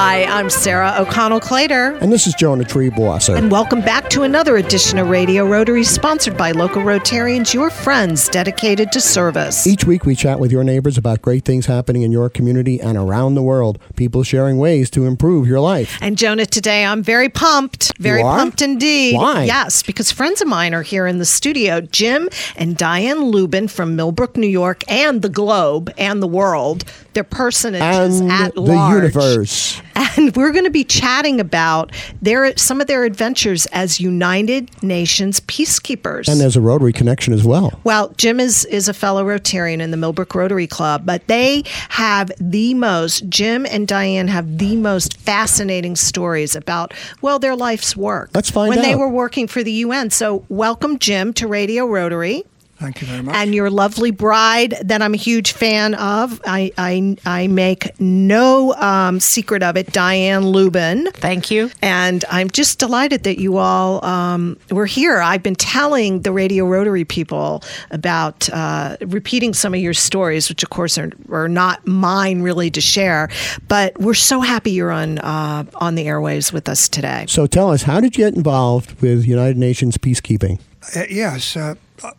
Hi, I'm Sarah O'Connell Clater. And this is Jonah Triebwasser. And welcome back to another edition of Radio Rotary, sponsored by local Rotarians, your friends dedicated to service. Each week we chat with your neighbors about great things happening in your community and around the world. People sharing ways to improve your life. And Jonah, today I'm very pumped. Very pumped indeed. Why? Yes, because friends of mine are here in the studio. Jim and Diane Lubin from Millbrook, New York, and the globe and the world. They're personages And at the large. universe. And we're going to be chatting about their some of their adventures as United Nations peacekeepers. And there's a Rotary connection as well. Well, Jim is is a fellow Rotarian in the Millbrook Rotary Club, but they have the most. Jim and Diane have the most fascinating stories about well their life's work. Let's find when they were working for the UN. So, welcome, Jim, to Radio Rotary. Thank you very much. And your lovely bride, that I'm a huge fan of. I I, I make no um, secret of it, Diane Lubin. Thank you. And I'm just delighted that you all um, were here. I've been telling the Radio Rotary people about uh, repeating some of your stories, which of course are, are not mine really to share. But we're so happy you're on uh, on the airwaves with us today. So tell us, how did you get involved with United Nations peacekeeping? Uh, yes, uh,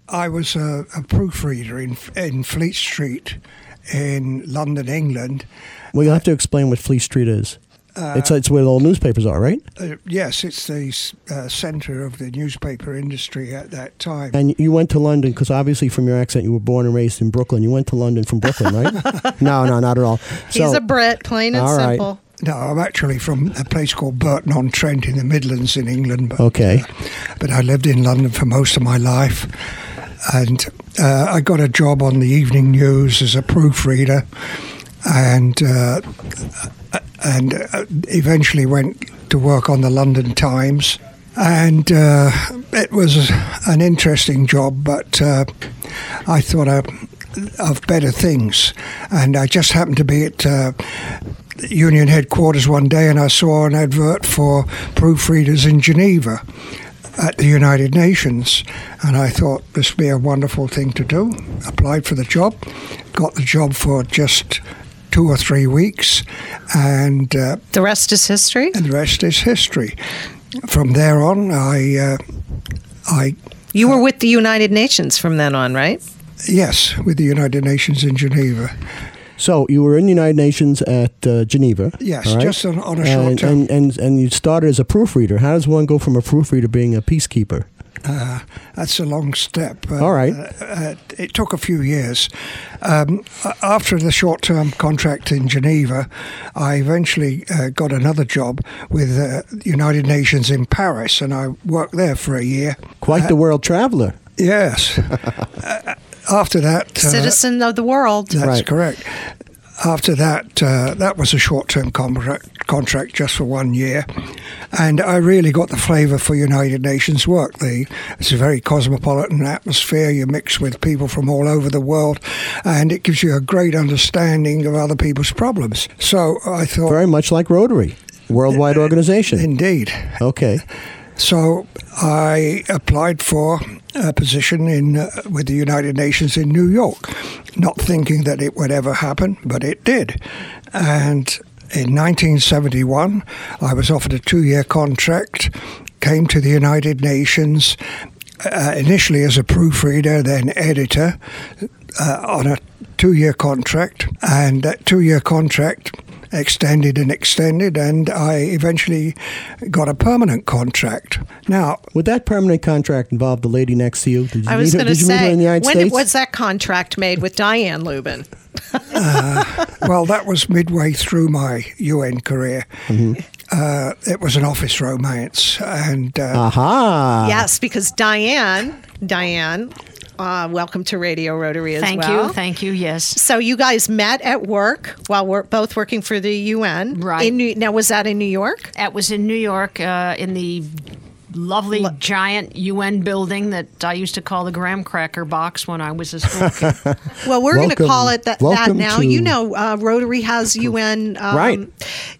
I was a, a proofreader in in Fleet Street in London, England. Well, you'll have to explain what Fleet Street is. it's, it's where all newspapers are, right? Uh, yes, it's the uh, centre of the newspaper industry at that time. And you went to London because obviously from your accent you were born and raised in Brooklyn. You went to London from Brooklyn, right? no, no, not at all. He's a Brit, plain and all right. No, I'm actually from a place called Burton on Trent in the Midlands in England. But, Okay. but I lived in London for most of my life. And uh, I got a job on the evening news as a proofreader and uh, and uh, eventually went to work on the London Times. And uh, it was an interesting job, but uh, I thought of, of better things. And I just happened to be at uh, Union headquarters one day and I saw an advert for proofreaders in Geneva at the United Nations. And I thought this would be a wonderful thing to do. Applied for the job, got the job for just two or three weeks, and, uh, The rest is history. and the rest is history. From there on, I, uh, I You were with the United Nations from then on, right? yes, with the United Nations in Geneva. So you were in the United Nations at uh, Geneva. Yes, right? just on, on a short and, term. and, and, and you started as a proofreader. How does one go from a proofreader being a peacekeeper? Uh, that's a long step. Uh, All right. Uh, uh, it took a few years. Um, after the short term contract in Geneva, I eventually uh, got another job with uh, the United Nations in Paris, and I worked there for a year. Quite the world traveler. Yes. Uh, after that. uh, Citizen of the world. That's Right. correct. After that, uh, that was a short-term contract, contract just for one year, and I really got the flavour for United Nations work. The, it's a very cosmopolitan atmosphere. You mix with people from all over the world, and it gives you a great understanding of other people's problems. So I thought, Very much like Rotary, worldwide organization. indeed. Okay. So I applied for a position in uh, with the United Nations in New York, not thinking that it would ever happen, but it did. And in 1971, I was offered a two-year contract, came to the United Nations. Uh, initially as a proofreader, then editor, uh, on a two-year contract, and that two-year contract extended and extended, and I eventually got a permanent contract. Now, Would that permanent contract involve the lady next to you? Did you I was going to did you meet her say, in the when States? was that contract made with Diane Lubin? Uh, well, that was midway through my UN career. Mm-hmm. Uh, it was an office romance, and uh, Aha. Yes, because Diane, Diane, uh, welcome to Radio Rotary as Thank well. Thank you. Thank you. Yes. So you guys met at work while we're both working for the UN. Right. In New, now, was that in New York? That was in New York uh, in the lovely giant UN building that I used to call the graham cracker box when I was a school kid. Well, we're going to call it that, that now. to- You know, uh, Rotary has UN um, Right.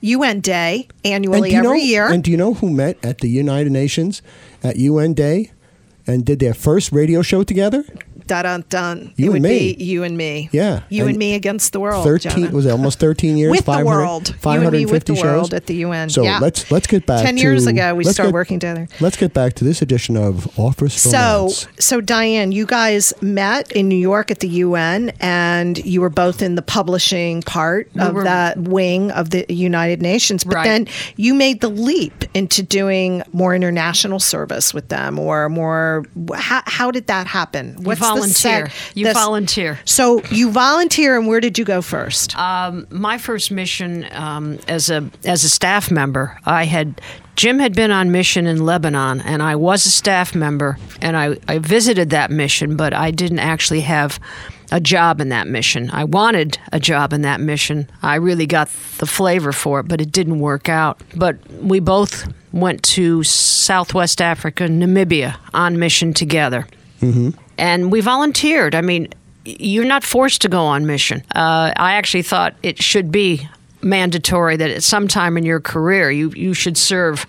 UN Day annually do you know, every year. And do you know who met at the United Nations at UN Day and did their first radio show together? Dun dun dun. You it and would me. be you and me. Yeah. You and, And me against the world. 13 Jonah. was it almost 13 years with the 500 world. You with 550 the world shows at the UN. so yeah. let's let's get back Ten to, years ago, we started get- working together. let's get back to this edition of office So, Romance. so Diane, you guys met in New York at the UN, and you were both in the publishing part of were- that wing of the United Nations. But Right. then you made the leap into doing more international service with them, or more. How, how did that happen? What's the volunteer. You the- volunteer. So you volunteer, and where did you go first? Um, my first mission um, as a as a staff member, I had Jim had been on mission in Lebanon, and I was a staff member, and I, I visited that mission, but I didn't actually have a job in that mission. I wanted a job in that mission. I really got the flavor for it, but it didn't work out. But we both went to Southwest Africa, Namibia, on mission together and we volunteered. I mean, you're not forced to go on mission. Uh, I actually thought it should be mandatory that at some time in your career you you should serve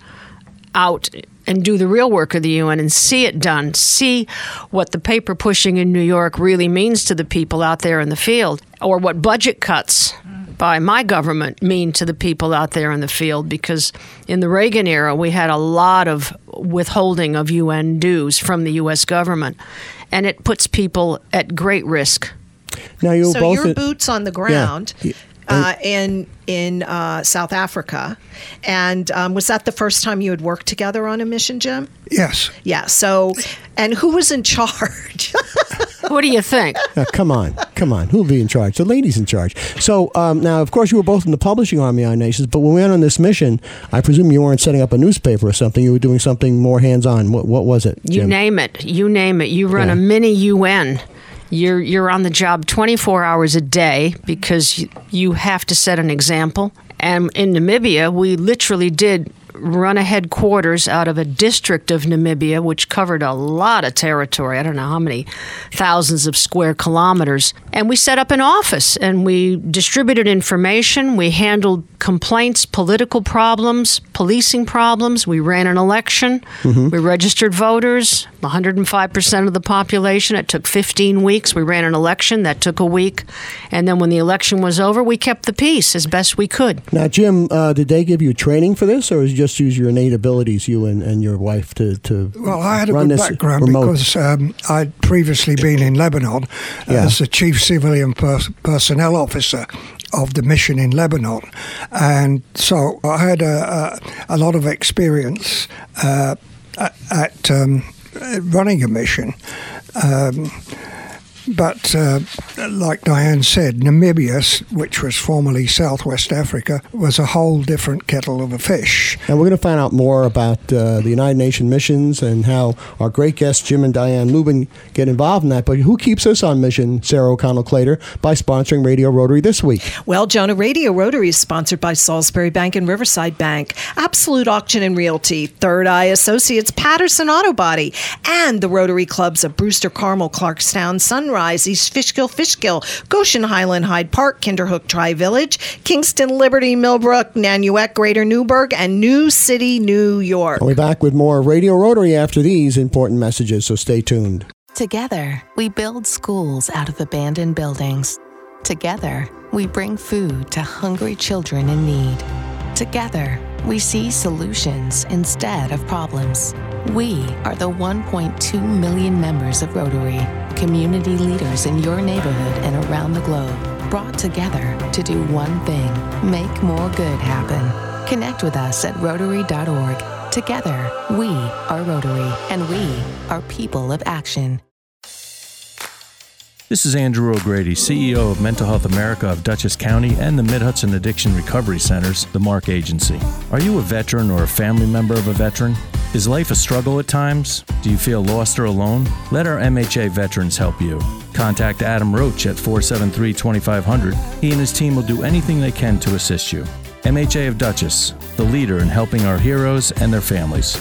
out and do the real work of the UN and see it done. See what the paper pushing in New York really means to the people out there in the field, or what budget cuts by my government mean to the people out there in the field. Because in the Reagan era, we had a lot of withholding of UN dues from the U.S. government, and it puts people at great risk. now you were so both your in- boots on the ground. Yeah. Uh, in in uh, South Africa, and um, was that the first time you had worked together on a mission, Jim? Yes. Yeah. So, and who was in charge? What do you think? Uh, come on, come on. Who'll be in charge? The lady's in charge. So um, now, of course, you were both in the publishing army on nations, but when we went on this mission, I presume you weren't setting up a newspaper or something. You were doing something more hands-on. What, what was it? You name it. You name it. You run Yeah. a mini UN. You're you're on the job 24 hours a day because you, you have to set an example. And in Namibia, we literally did run a headquarters out of a district of Namibia, which covered a lot of territory. I don't know how many thousands of square kilometers. And we set up an office and we distributed information. We handled complaints, political problems, policing problems. We ran an election. We registered voters, 105% of the population. It took 15 weeks. We ran an election that took a week. And then when the election was over, we kept the peace as best we could. Now, Jim, uh, did they give you training for this, or you just use your innate abilities, you and, and your wife, to, to Well, I had a run good background remote? because um, I'd previously been in Lebanon Yeah. as the chief civilian per- personnel officer of the mission in Lebanon, and so I had a, a, a lot of experience uh, at, at um, running a mission. Um, but uh, like Diane said, Namibia, which was formerly Southwest Africa, was a whole different kettle of a fish. And we're going to find out more about uh, the United Nations missions and how our great guests, Jim and Diane Lubin, get involved in that. But who keeps us on mission, Sarah O'Connell Clater, by sponsoring Radio Rotary this week? Well, Jonah Radio Rotary is sponsored by Salisbury Bank and Riverside Bank, Absolute Auction and Realty, Third Eye Associates, Patterson Auto Body, and the Rotary Clubs of Brewster, Carmel, Clarkstown, Sunrise, East Fishkill, Fishkill, Goshen, Highland, Hyde Park, Kinderhook, Tri Village, Kingston, Liberty, Millbrook, Nanuet, Greater Newburgh, and New City, New York. We'll be back with more Radio Rotary after these important messages, so stay tuned. Together, we build schools out of abandoned buildings. Together, we bring food to hungry children in need. Together, we see solutions instead of problems. We are the 1.2 million members of Rotary, community leaders in your neighborhood and around the globe, brought together to do one thing make more good happen. Connect with us at Rotary.org. Together, we are Rotary, and we are people of action. This is Andrew O'Grady, CEO of Mental Health America of Dutchess County and the Mid Hudson Addiction Recovery Centers, the MARC agency. Are you a veteran or a family member of a veteran? Is life a struggle at times? Do you feel lost or alone? Let our MHA veterans help you. Contact Adam Roach at 473 2500. He and his team will do anything they can to assist you. MHA of Dutchess, the leader in helping our heroes and their families.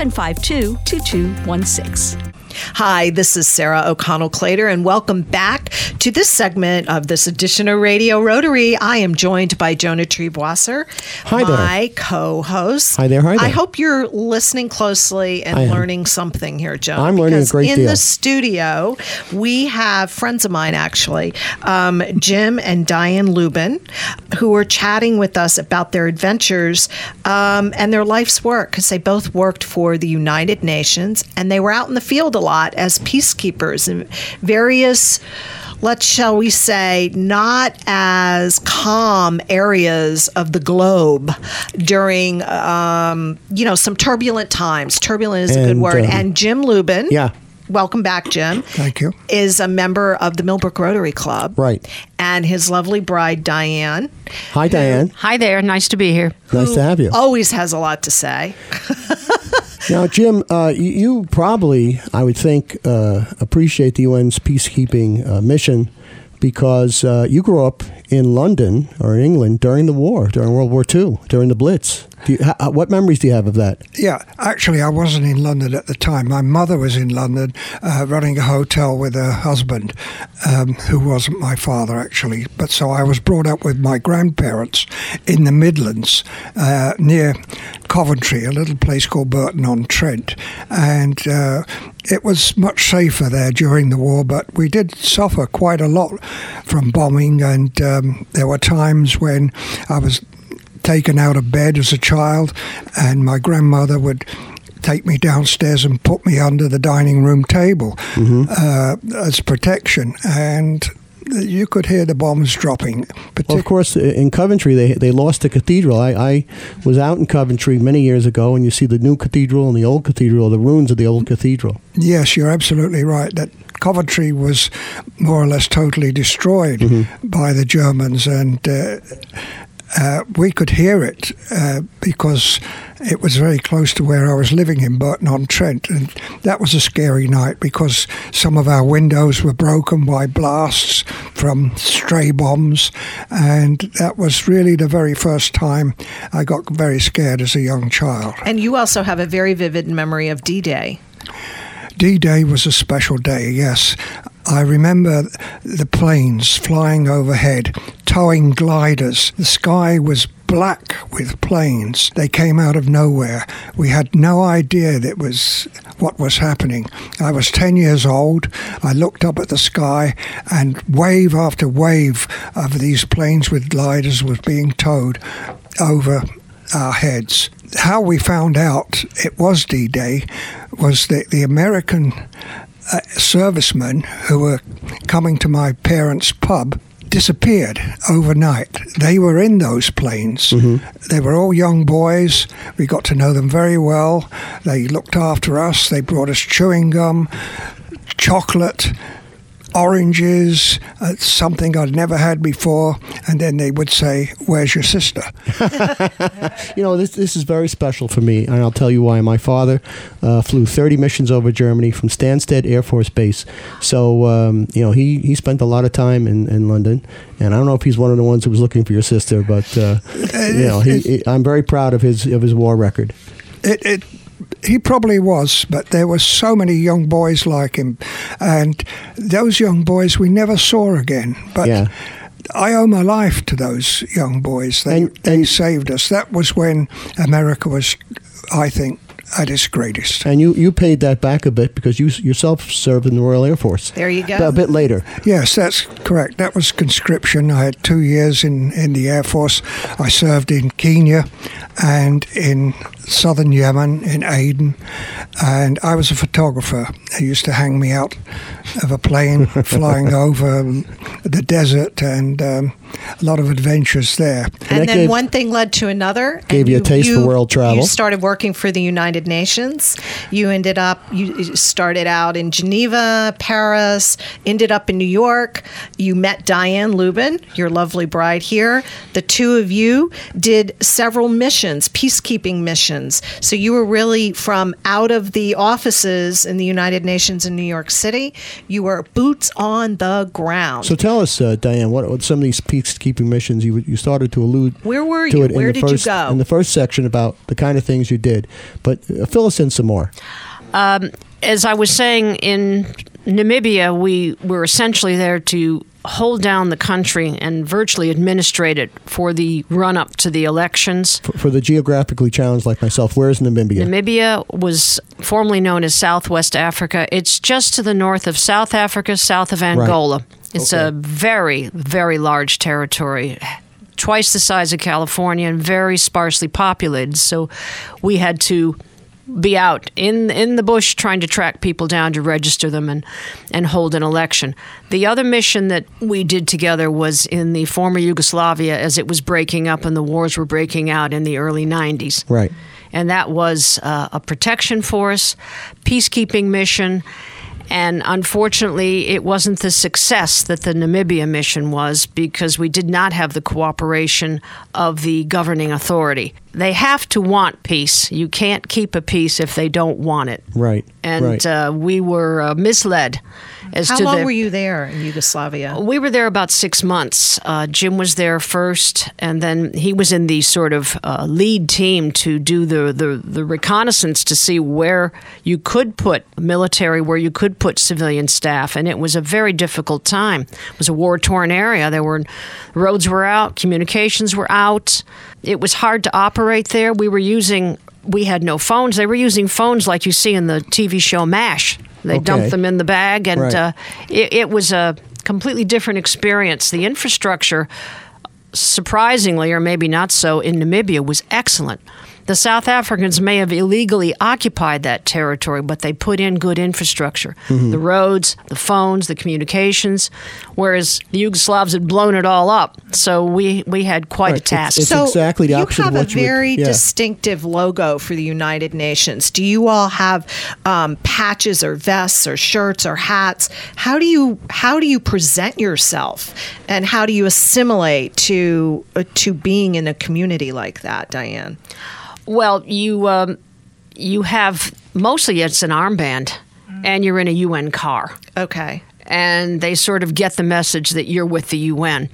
2216. Hi, this is Sarah O'Connell Clater, and welcome back to this segment of this edition of Radio Rotary. I am joined by Jonah Triebwasser, Hi there. my co-host. Hi there, hi there. I hope you're listening closely and I am. learning something here, Jonah. I'm learning a because great in deal. the studio, we have friends of mine, actually, um, Jim and Diane Lubin, who are chatting with us about their adventures um, and their life's work because they both worked for the United Nations and they were out in the field a lot as peacekeepers in various let's shall we say not as calm areas of the globe during um, you know some turbulent times turbulent is a good And, word um, and jim lubin Yeah. welcome back jim Thank you. is a member of the millbrook rotary club Right. and his lovely bride diane Hi, Diane. Hi there. Nice to be here. Nice to have you. always has a lot to say Now, Jim, uh, you, probably, I would think, uh, appreciate the UN's peacekeeping uh, mission because uh, you grew up in London or in England during the war, during World War II, during the Blitz. You, ha, what memories do you have of that? Yeah, actually, I wasn't in London at the time. My mother was in London uh, running a hotel with her husband, um, who wasn't my father, actually. But so I was brought up with my grandparents in the Midlands uh, near Coventry, a little place called Burton on Trent. And uh, it was much safer there during the war, but we did suffer quite a lot from bombing. And um, there were times when I was taken out of bed as a child, and my grandmother would take me downstairs and put me under the dining room table uh, as protection. And you could hear the bombs dropping. Well, of course, in Coventry, they, they lost the cathedral. I, I was out in Coventry many years ago, and you see the new cathedral and the old cathedral, the ruins of the old cathedral. Yes, you're absolutely right. That Coventry was more or less totally destroyed by the Germans, and uh, uh, we could hear it uh, because it was very close to where I was living in Burton on Trent, and that was a scary night because some of our windows were broken by blasts from stray bombs, and that was really the very first time I got very scared as a young child. and you also have a very vivid memory of d-day D Day was a special day, yes. I remember the planes flying overhead, towing gliders. The sky was black with planes. They came out of nowhere. We had no idea that was what was happening. I was 10 years old. I looked up at the sky and wave after wave of these planes with gliders was being towed over our heads. How we found out it was D Day was that the American servicemen who were coming to my parents' pub disappeared overnight. They were in those planes. Mm-hmm. They were all young boys. We got to know them very well. They looked after us. They brought us chewing gum, chocolate, oranges, uh, something I'd never had before. And then they would say, Where's your sister? You know, this this is very special for me, and I'll tell you why. My father uh, flew 30 missions over Germany from Stansted Air Force Base, so um, you know he, he spent a lot of time in, in London. And I don't know if he's one of the ones who was looking for your sister, but uh, you know, he, he, I'm very proud of his of his war record. It, it, he probably was, but there were so many young boys like him, and those young boys we never saw again. But Yeah. I owe my life to those young boys. They, And- they and- saved us. That was when America was, I think, at its greatest. And you, you paid that back a bit because you yourself served in the Royal Air Force. There you go. A bit later. Yes, that's correct. That was conscription. I had two years in, in the Air Force. I served in Kenya and in southern Yemen, in Aden. And I was a photographer. They used to hang me out of a plane flying over the desert. And um, a lot of adventures there. And, that then gave- one thing led to another. Gave and you a taste for world travel. You started working for the United Nations. You ended up, you started out in Geneva, Paris, ended up in New York. You met Diane Lubin, your lovely bride here. The two of you did several missions, peacekeeping missions. So you were really from out of the offices in the United Nations in New York City. You were boots on the ground. So tell us, uh, Diane, what, what some of these peacekeeping missions you you started to allude Where were to you? it in Where the did you first, go? in the first section about the kind of things you did, but uh, fill us in some more. as I was saying in Namibia, we were essentially there to hold down the country and virtually administrate it for the run up to the elections. For, for the geographically challenged like myself, where's Namibia? Namibia was formerly known as Southwest Africa. It's just to the north of South Africa, south of Angola. It's a very, very large territory, twice the size of California and very sparsely populated. So we had to be out in in the bush trying to track people down to register them and and hold an election. The other mission that we did together was in the former Yugoslavia as it was breaking up and the wars were breaking out in the early 90s Right. and that was uh, a protection force, peacekeeping mission. And unfortunately, it wasn't the success that the Namibia mission was because we did not have the cooperation of the governing authority. They have to want peace. You can't keep a peace if they don't want it. Right. And right. uh, we were uh, misled as How to long the. were you there in Yugoslavia? We were there about six months. Uh, Jim was there first, and then he was in the sort of uh, lead team to do the, the, the reconnaissance to see where you could put military, where you could put civilian staff. And it was a very difficult time. It was a war torn area. There were roads were out, communications were out. It was hard to operate there. We were using. We had no phones. They were using phones like you see in the TV show MASH. They Okay. dumped them in the bag, and Right. uh, it, it was a completely different experience. The infrastructure, surprisingly, or maybe not so, in Namibia was excellent. The South Africans may have illegally occupied that territory, but they put in good infrastructure Mm-hmm. the roads, the phones, the communications, whereas the Yugoslavs had blown it all up. So we, we had quite Right. a It's- task. it's- exactly the you opposite of have what a you would- very yeah. distinctive logo for the United Nations. Do you all have um, patches or vests or shirts or hats? How do you how do you present yourself, and how do you assimilate to uh, to being in a community like that, Diane? Well, you um, you have mostly it's an armband, and you're in a UN car. Okay. and they sort of get the message that you're with the UN.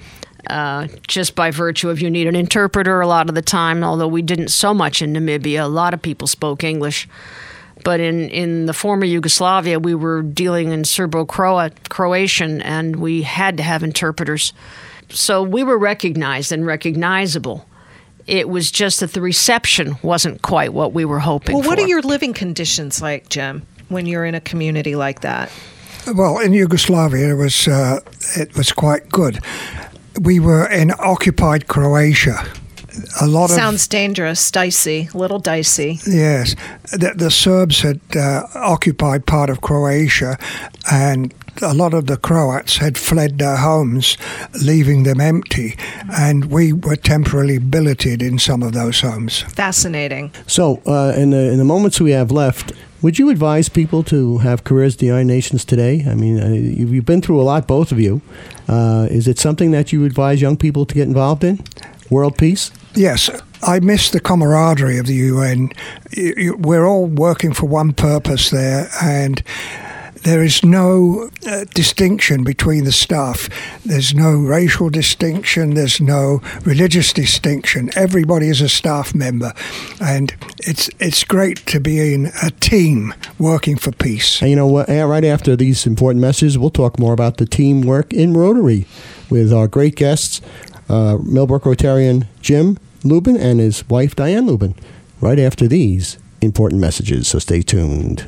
Uh, just by virtue of you need an interpreter a lot of the time, although we didn't so much in Namibia. A lot of people spoke English. But in, in the former Yugoslavia, we were dealing in Serbo Croatian and we had to have interpreters. So we were recognized and recognizable. It was just that the reception wasn't quite what we were hoping Well, what for. are your living conditions like, Jim, when you're in a community like that? Well, in Yugoslavia, it was uh, it was quite good. We were in occupied Croatia. A lot of Sounds dangerous, dicey, a little dicey. Yes, the, the Serbs had uh, occupied part of Croatia, and a lot of the Croats had fled their homes, leaving them empty, and we were temporarily billeted in some of those homes. Fascinating. So, uh, in the in the moments we have left, would you advise people to have careers at the United Nations today? I mean, uh, you've you've been through a lot, both of you. Uh, is it something that you advise young people to get involved in? World peace. Yes, I miss the camaraderie of the UN. We're all working for one purpose there, and there is no uh, distinction between the staff. There's no racial distinction, there's no religious distinction. Everybody is a staff member, and it's, it's great to be in a team working for peace. And you know what? eh, Right after these important messages, we'll talk more about the teamwork in Rotary with our great guests, uh, Millbrook Rotarian Jim Lubin and his wife Diane Lubin. Right after these important messages, so stay tuned.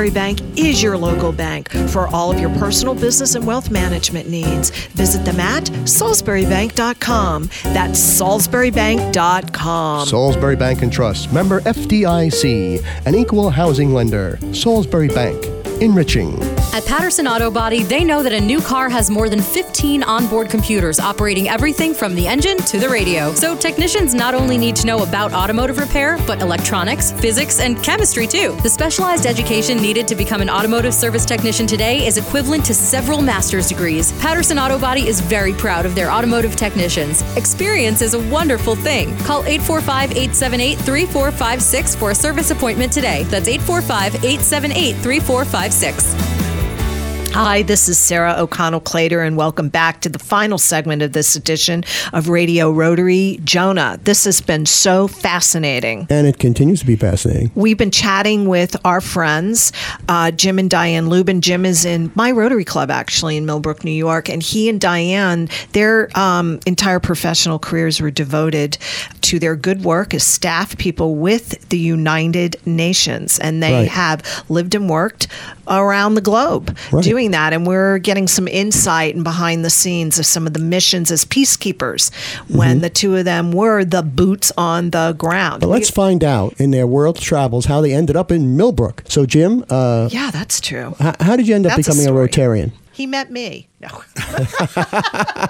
Bank is your local bank for all of your personal business and wealth management needs. Visit them at salisburybank.com. That's salisburybank.com. Salisbury Bank and Trust, member FDIC, an equal housing lender. Salisbury Bank, enriching. At Patterson Auto Body, they know that a new car has more than 15 onboard computers operating everything from the engine to the radio. So technicians not only need to know about automotive repair, but electronics, physics, and chemistry too. The specialized education needed to become an automotive service technician today is equivalent to several master's degrees. Patterson Auto Body is very proud of their automotive technicians. Experience is a wonderful thing. Call 845 878 3456 for a service appointment today. That's 845 878 3456. Six. Hi, this is Sarah O'Connell Clater, and welcome back to the final segment of this edition of Radio Rotary. Jonah, this has been so fascinating. And it continues to be fascinating. We've been chatting with our friends, uh, Jim and Diane Lubin. Jim is in my Rotary Club, actually, in Millbrook, New York. And he and Diane, their um, entire professional careers were devoted to their good work as staff people with the United Nations. And they Right. have lived and worked around the globe Right. doing that. And we're getting some insight and behind the scenes of some of the missions as peacekeepers when Mm-hmm. the two of them were the boots on the ground. But let's find out in their world travels how they ended up in Millbrook. So, Jim, uh, yeah, that's true. h- how did you end up That's becoming a, story. Rotarian? He met me. No.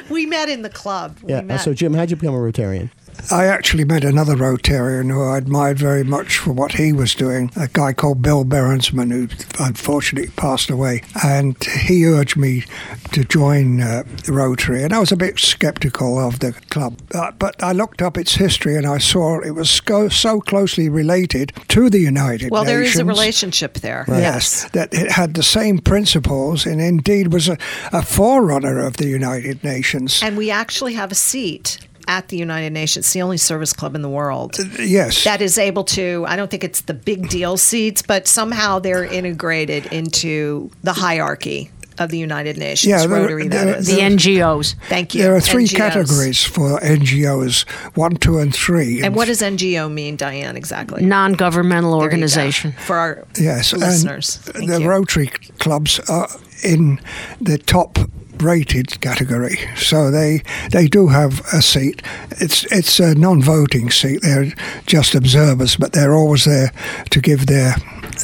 we met in the club. We Yeah. uh, met. So, Jim, how'd you become a Rotarian? I actually met another Rotarian who I admired very much for what he was doing, a guy called Bill Berensman, who unfortunately passed away. And he urged me to join uh, Rotary. And I was a bit skeptical of the club. Uh, but I looked up its history and I saw it was so, so closely related to the United Nations. well, there Nations. is a relationship there. Yes, that it had the same principles and indeed was a, a forerunner of the United Nations. And we actually have a seat at the United Nations, It's the only service club in the world. Uh, yes. That is able to, I don't think it's the big deal seats, but somehow they're integrated into the hierarchy of the United Nations. Yeah, there- Rotary, that there- is. The NGOs. Thank you. There are three NGOs. categories for NGOs one, two, and three. And what does NGO mean, Diane, exactly? Non governmental There you go. organization. For our yes, and listeners. Thank the you. Rotary clubs are in the top rated category, so they they do have a seat. It's it's a non-voting seat. They're just observers, but they're always there to give their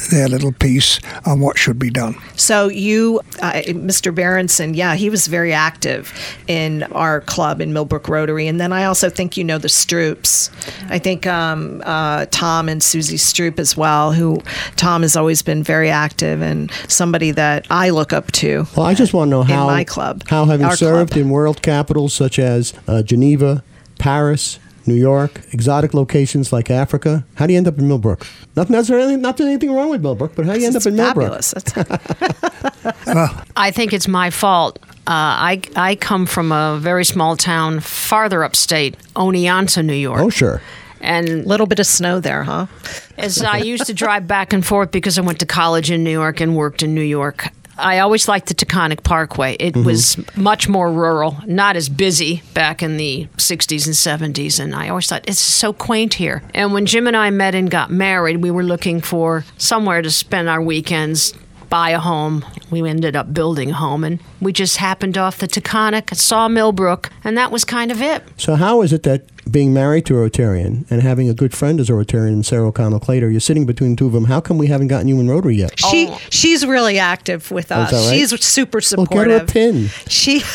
their little piece on what should be done. So you, uh, Mr. Berenson, yeah, he was very active in our club in Millbrook Rotary, and then I also think you know the Stroops. I think um, uh, Tom and Susie Stroop as well. Who Tom has always been very active and somebody that I look up to. Well, I just want to know how my club, how having our served club. in world capitals such as uh, Geneva, Paris, New York, exotic locations like Africa, how do you end up in Millbrook? Not necessarily, not that anything wrong with Millbrook, but how do you end up in Millbrook? fabulous. That's I think it's my fault. Uh, I I come from a very small town farther upstate, Oneonta, New York. Oh, sure. And a little bit of snow there, huh? as I used to drive back and forth because I went to college in New York and worked in New York. I always liked the Taconic Parkway. It mm-hmm. was much more rural, not as busy back in the 60s and 70s. And I always thought, it's so quaint here. And when Jim and I met and got married, we were looking for somewhere to spend our weekends, buy a home. We ended up building a home, and we just happened off the Taconic, saw Millbrook, and that was kind of it. So how is it that being married to a Rotarian and having a good friend as a Rotarian, Sarah O'Connell Clater, you're sitting between the two of them. How come we haven't gotten you in Rotary yet? She she's really active with Oh, is us. that right? She's super Well, get her a supportive. pin. She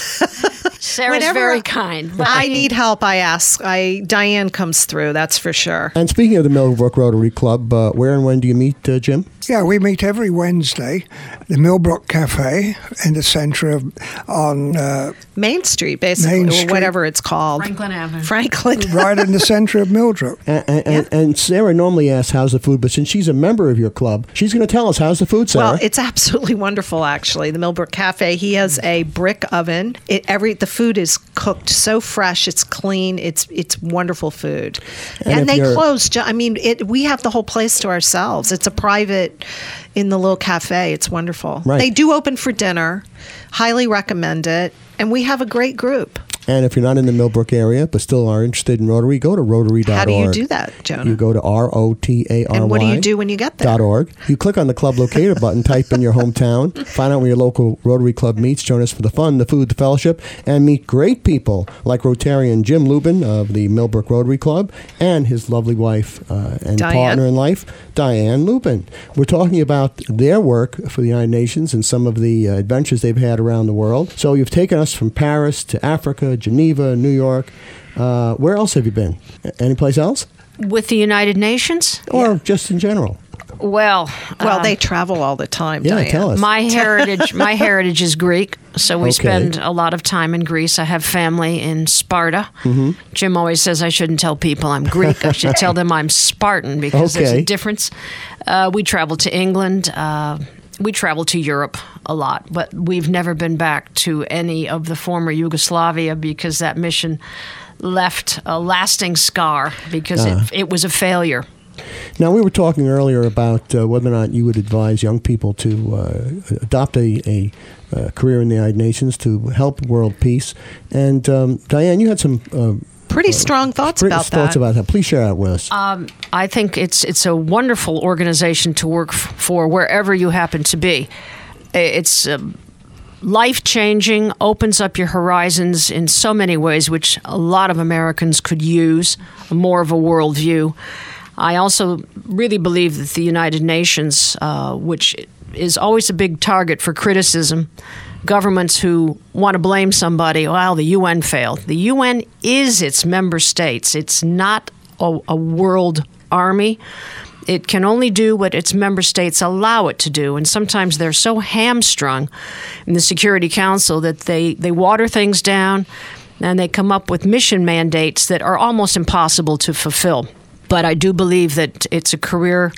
Sarah's Whenever very I- kind. but I need help. I ask. I Diane comes through. That's for sure. And speaking of the Millbrook Rotary Club, uh, where and when do you meet, uh, Jim? Yeah, we meet every Wednesday, the Millbrook Cafe in the centre of on uh, Main Street, basically, Main or whatever it's called. Franklin Avenue. Franklin. right in the centre of Millbrook. And, and, and Sarah normally asks, "How's the food?" But since she's a member of your club, she's going to tell us how's the food, Sarah. Well, it's absolutely wonderful, actually. The Millbrook Cafe. He has a brick oven. It every the food is cooked so fresh. It's clean. It's it's wonderful food. And And, they close. I mean, it. We have the whole place to ourselves. It's a private in the little cafe. It's wonderful. Right. They do open for dinner. Highly recommend it. And we have a great group. And if you're not in the Millbrook area but still are interested in Rotary, go to rotary.org. How do you do that, Jonah? You go to R O T A R Y. And what do you do when you get there? Dot org. You click on the club locator button, type in your hometown, find out where your local Rotary Club meets, join us for the fun, the food, the fellowship, and meet great people like Rotarian Jim Lubin of the Millbrook Rotary Club and his lovely wife uh, and Diane. partner in life, Diane Lubin. We're talking about their work for the United Nations and some of the uh, adventures they've had around the world. So you've taken us from Paris to Africa, Geneva, New York. Uh, where else have you been? Any place else? With the United Nations? Or just in general? Well, Well, um, they travel all the time. Yeah, Diane. tell us. My heritage, my heritage is Greek, so we Okay. spend a lot of time in Greece. I have family in Sparta. Mm-hmm. Jim always says I shouldn't tell people I'm Greek. I should tell them I'm Spartan because there's a difference. Uh, we travel to England. Uh, we travel to Europe a lot, but we've never been back to any of the former Yugoslavia because that mission left a lasting scar because Uh. it, it was a failure. Now, we were talking earlier about uh, whether or not you would advise young people to uh, adopt a, a, uh career in the United Nations to help world peace. And um, Diane, you had some uh, Pretty strong thoughts great about thoughts that. about that. Please share that with us. Um, I think it's it's a wonderful organization to work f- for wherever you happen to be. It's um, life changing, opens up your horizons in so many ways, which a lot of Americans could use more of a worldview. I also really believe that the United Nations, uh, which is always a big target for criticism, governments who want to blame somebody, well, the UN failed. The UN is its member states. It's not a, a world army. It can only do what its member states allow it to do. And sometimes they're so hamstrung in the Security Council that they, they water things down and they come up with mission mandates that are almost impossible to fulfill. But I do believe that it's a career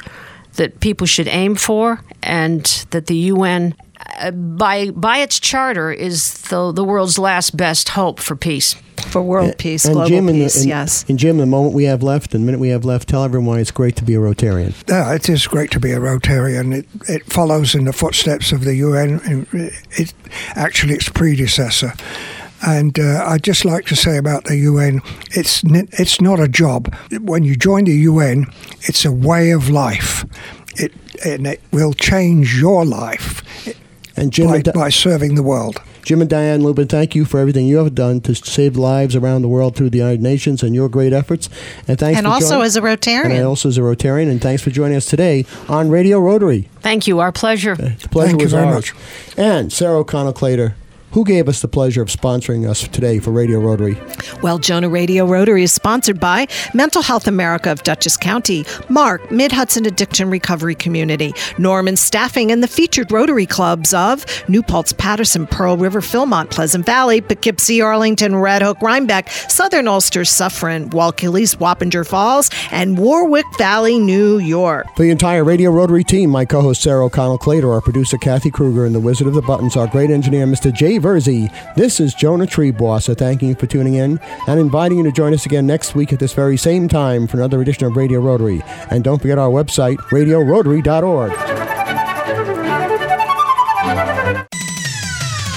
that people should aim for and that the UN by by its charter is the the world's last best hope for peace. for world peace, and global Jim, in peace. the, in, yes. And Jim, the moment we have left, the minute we have left, tell everyone why it's great to be a Rotarian. Yeah, it is great to be a Rotarian. It, it follows in the footsteps of the UN, it, actually its predecessor. And uh, I'd just like to say about the UN, it's n- it's not a job. When you join the UN, it's a way of life. It and it will change your life And Jim, by, and Di- by serving the world. Jim and Diane Lubin, thank you for everything you have done to save lives around the world through the United Nations and your great efforts. And thanks And for also joining- as a Rotarian. And also as a Rotarian, and thanks for joining us today on Radio Rotary. Thank you. Our pleasure. The pleasure Thank you was very ours. much. And Sarah O'Connell Clater, who gave us the pleasure of sponsoring us today for Radio Rotary. Well, Jonah Radio Rotary is sponsored by Mental Health America of Dutchess County, MARC, Mid Hudson Addiction Recovery Community, Norman Staffing, and the featured Rotary clubs of New Paltz, Patterson, Pearl River, Philmont, Pleasant Valley, Poughkeepsie, Arlington, Red Hook, Rhinebeck, Southern Ulster, Suffern, Wallkill, Wappinger Falls, and Warwick Valley, New York. For the entire Radio Rotary team, my co-host Sarah O'Connell Clater, our producer Kathy Kruger, and the Wizard of the Buttons, our great engineer Mr. Jay Verzi. This is Jonah Triebwasser thanking you for tuning in and inviting you to join us again next week at this very same time for another edition of Radio Rotary. And don't forget our website, radiorotary.org.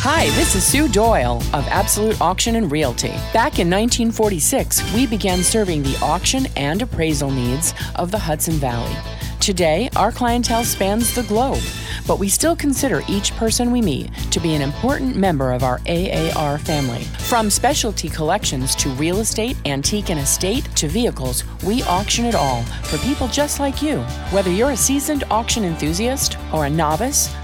Hi, this is Sue Doyle of Absolute Auction and Realty. Back in 1946, we began serving the auction and appraisal needs of the Hudson Valley. Today, our clientele spans the globe, but we still consider each person we meet to be an important member of our AAR family. From specialty collections to real estate, antique and estate to vehicles, we auction it all for people just like you. Whether you're a seasoned auction enthusiast or a novice,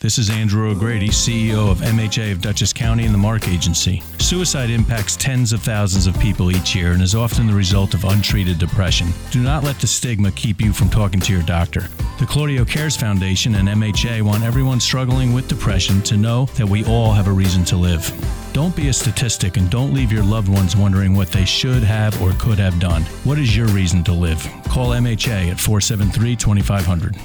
This is Andrew O'Grady, CEO of MHA of Dutchess County and the MARC Agency. Suicide impacts tens of thousands of people each year and is often the result of untreated depression. Do not let the stigma keep you from talking to your doctor. The Claudio Cares Foundation and MHA want everyone struggling with depression to know that we all have a reason to live. Don't be a statistic and don't leave your loved ones wondering what they should have or could have done. What is your reason to live? Call MHA at 473 2500.